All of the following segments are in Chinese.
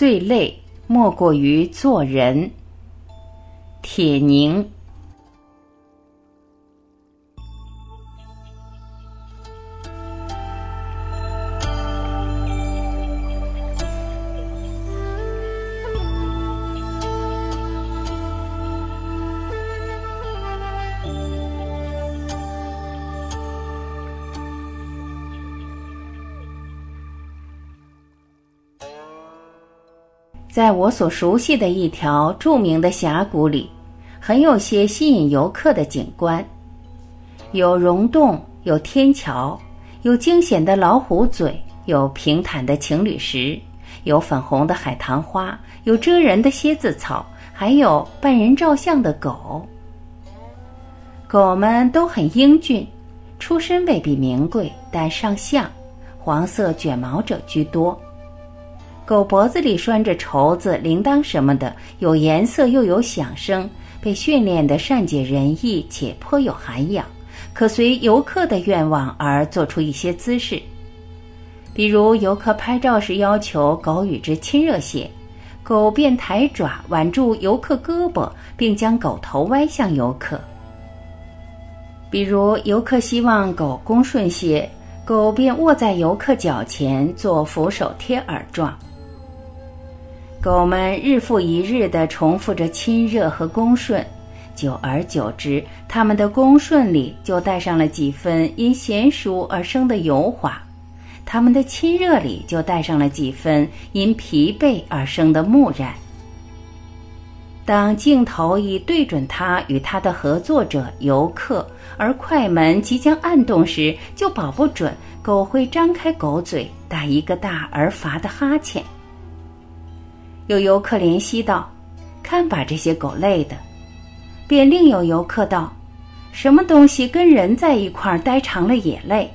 最累莫过于做人。铁凝。在我所熟悉的一条著名的峡谷里，很有些吸引游客的景观，有溶洞，有天桥，有惊险的老虎嘴，有平坦的情侣石，有粉红的海棠花，有蜇人的蝎子草，还有扮人照相的狗。狗们都很英俊，出身未必名贵，但上相，黄色卷毛者居多。狗脖子里拴着绸子、铃铛什么的，有颜色又有响声，被训练得善解人意且颇有涵养，可随游客的愿望而做出一些姿势。比如游客拍照时要求狗与之亲热些，狗便抬爪挽住游客胳膊，并将狗头歪向游客；比如游客希望狗恭顺些，狗便卧在游客脚前做俯首贴耳状。狗们日复一日地重复着亲热和恭顺，久而久之，它们的恭顺里就带上了几分因娴熟而生的油滑，它们的亲热里就带上了几分因疲惫而生的木然。当镜头已对准它与它的合作者游客，而快门即将按动时，就保不准狗会张开狗嘴，打一个大而乏的哈欠。有游客怜惜道：“看把这些狗累的。”便另有游客道：“什么东西跟人在一块儿待长了也累。”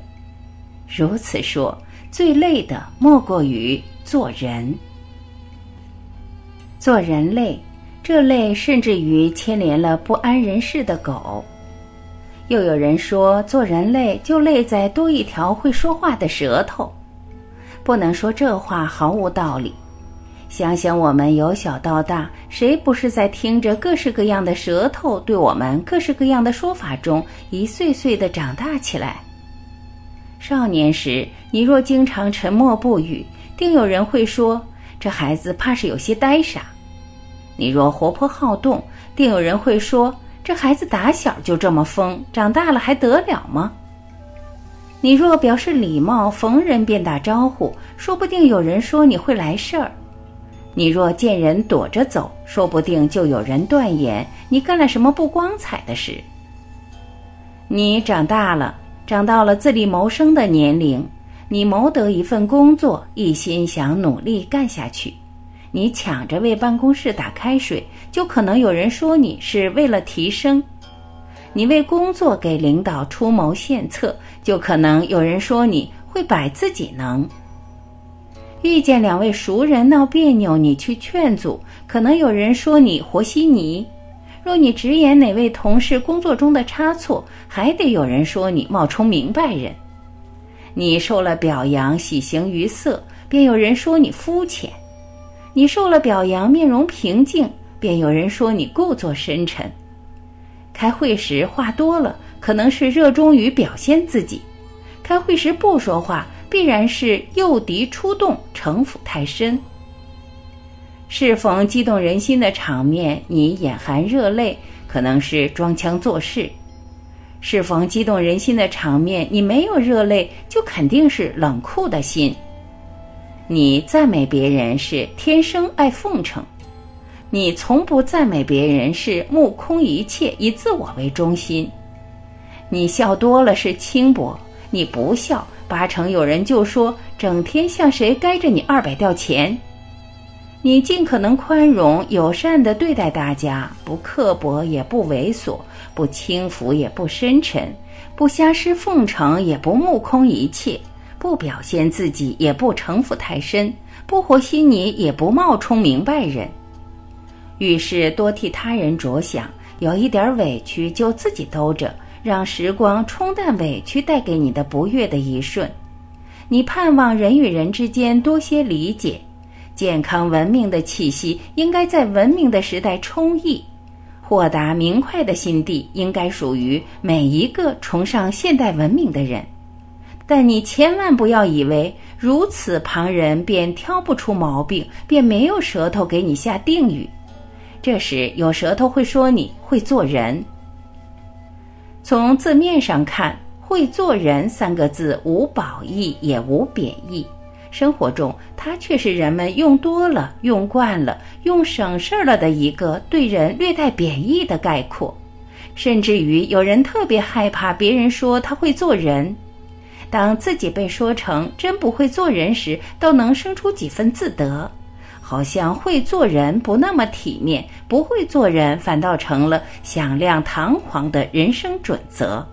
如此说，最累的莫过于做人。做人累，这累甚至于牵连了不安人事的狗。又有人说，做人累就累在多一条会说话的舌头。不能说这话毫无道理。想想我们由小到大，谁不是在听着各式各样的舌头对我们各式各样的说法中一岁岁的长大起来？少年时，你若经常沉默不语，定有人会说这孩子怕是有些呆傻；你若活泼好动，定有人会说这孩子打小就这么疯，长大了还得了吗？你若表示礼貌，逢人便打招呼，说不定有人说你会来事儿。你若见人躲着走，说不定就有人断言你干了什么不光彩的事。你长大了，长到了自立谋生的年龄，你谋得一份工作，一心想努力干下去。你抢着为办公室打开水，就可能有人说你是为了提升；你为工作给领导出谋献策，就可能有人说你会摆自己能。遇见两位熟人闹别扭，你去劝阻，可能有人说你和稀泥；若你直言哪位同事工作中的差错，还得有人说你冒充明白人。你受了表扬，喜形于色，便有人说你肤浅；你受了表扬，面容平静，便有人说你故作深沉。开会时话多了，可能是热衷于表现自己；开会时不说话。必然是诱敌出动，城府太深。适逢激动人心的场面，你眼含热泪，可能是装腔作势；适逢激动人心的场面，你没有热泪，就肯定是冷酷的心。你赞美别人是天生爱奉承，你从不赞美别人是目空一切，以自我为中心。你笑多了是轻薄，你不笑。八成有人就说，整天向谁该着你二百吊钱。你尽可能宽容友善地对待大家，不刻薄也不猥琐，不轻浮也不深沉，不瞎施奉承也不目空一切，不表现自己也不城府太深，不和稀泥也不冒充明白人。遇事多替他人着想，有一点委屈就自己兜着。让时光冲淡委屈带给你的不悦的一瞬，你盼望人与人之间多些理解，健康文明的气息应该在文明的时代充溢，豁达明快的心地应该属于每一个崇尚现代文明的人。但你千万不要以为如此，旁人便挑不出毛病，便没有舌头给你下定语。这时有舌头会说你会做人。从字面上看，“会做人”三个字无褒义也无贬义。生活中，它却是人们用多了、用惯了、用省事儿了的一个对人略带贬义的概括，甚至于有人特别害怕别人说他会做人，当自己被说成真不会做人时，都能生出几分自得，好像会做人不那么体面，不会做人反倒成了响亮堂皇的人生准则。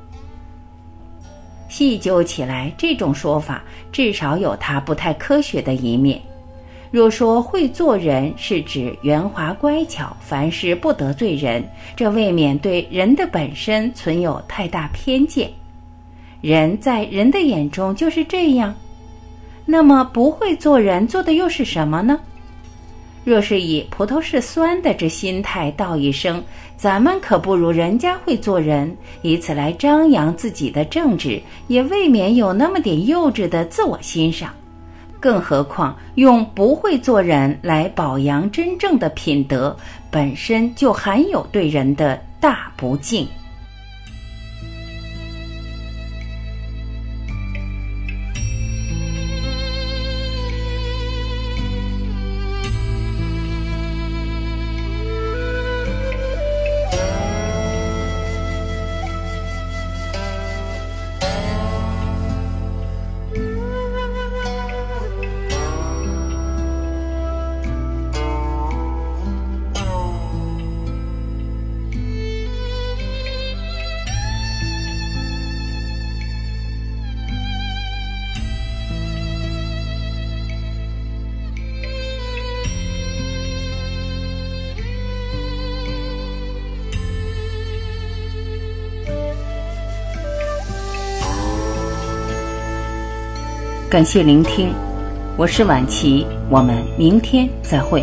细究起来，这种说法至少有它不太科学的一面。若说会做人是指圆滑乖巧，凡事不得罪人，这未免对人的本身存有太大偏见。人在人的眼中就是这样，那么不会做人做的又是什么呢？若是以葡萄是酸的这心态道一声，咱们可不如人家会做人，以此来张扬自己的正直，也未免有那么点幼稚的自我欣赏。更何况用不会做人来保扬真正的品德，本身就含有对人的大不敬。感谢聆听，我是晚琪，我们明天再会。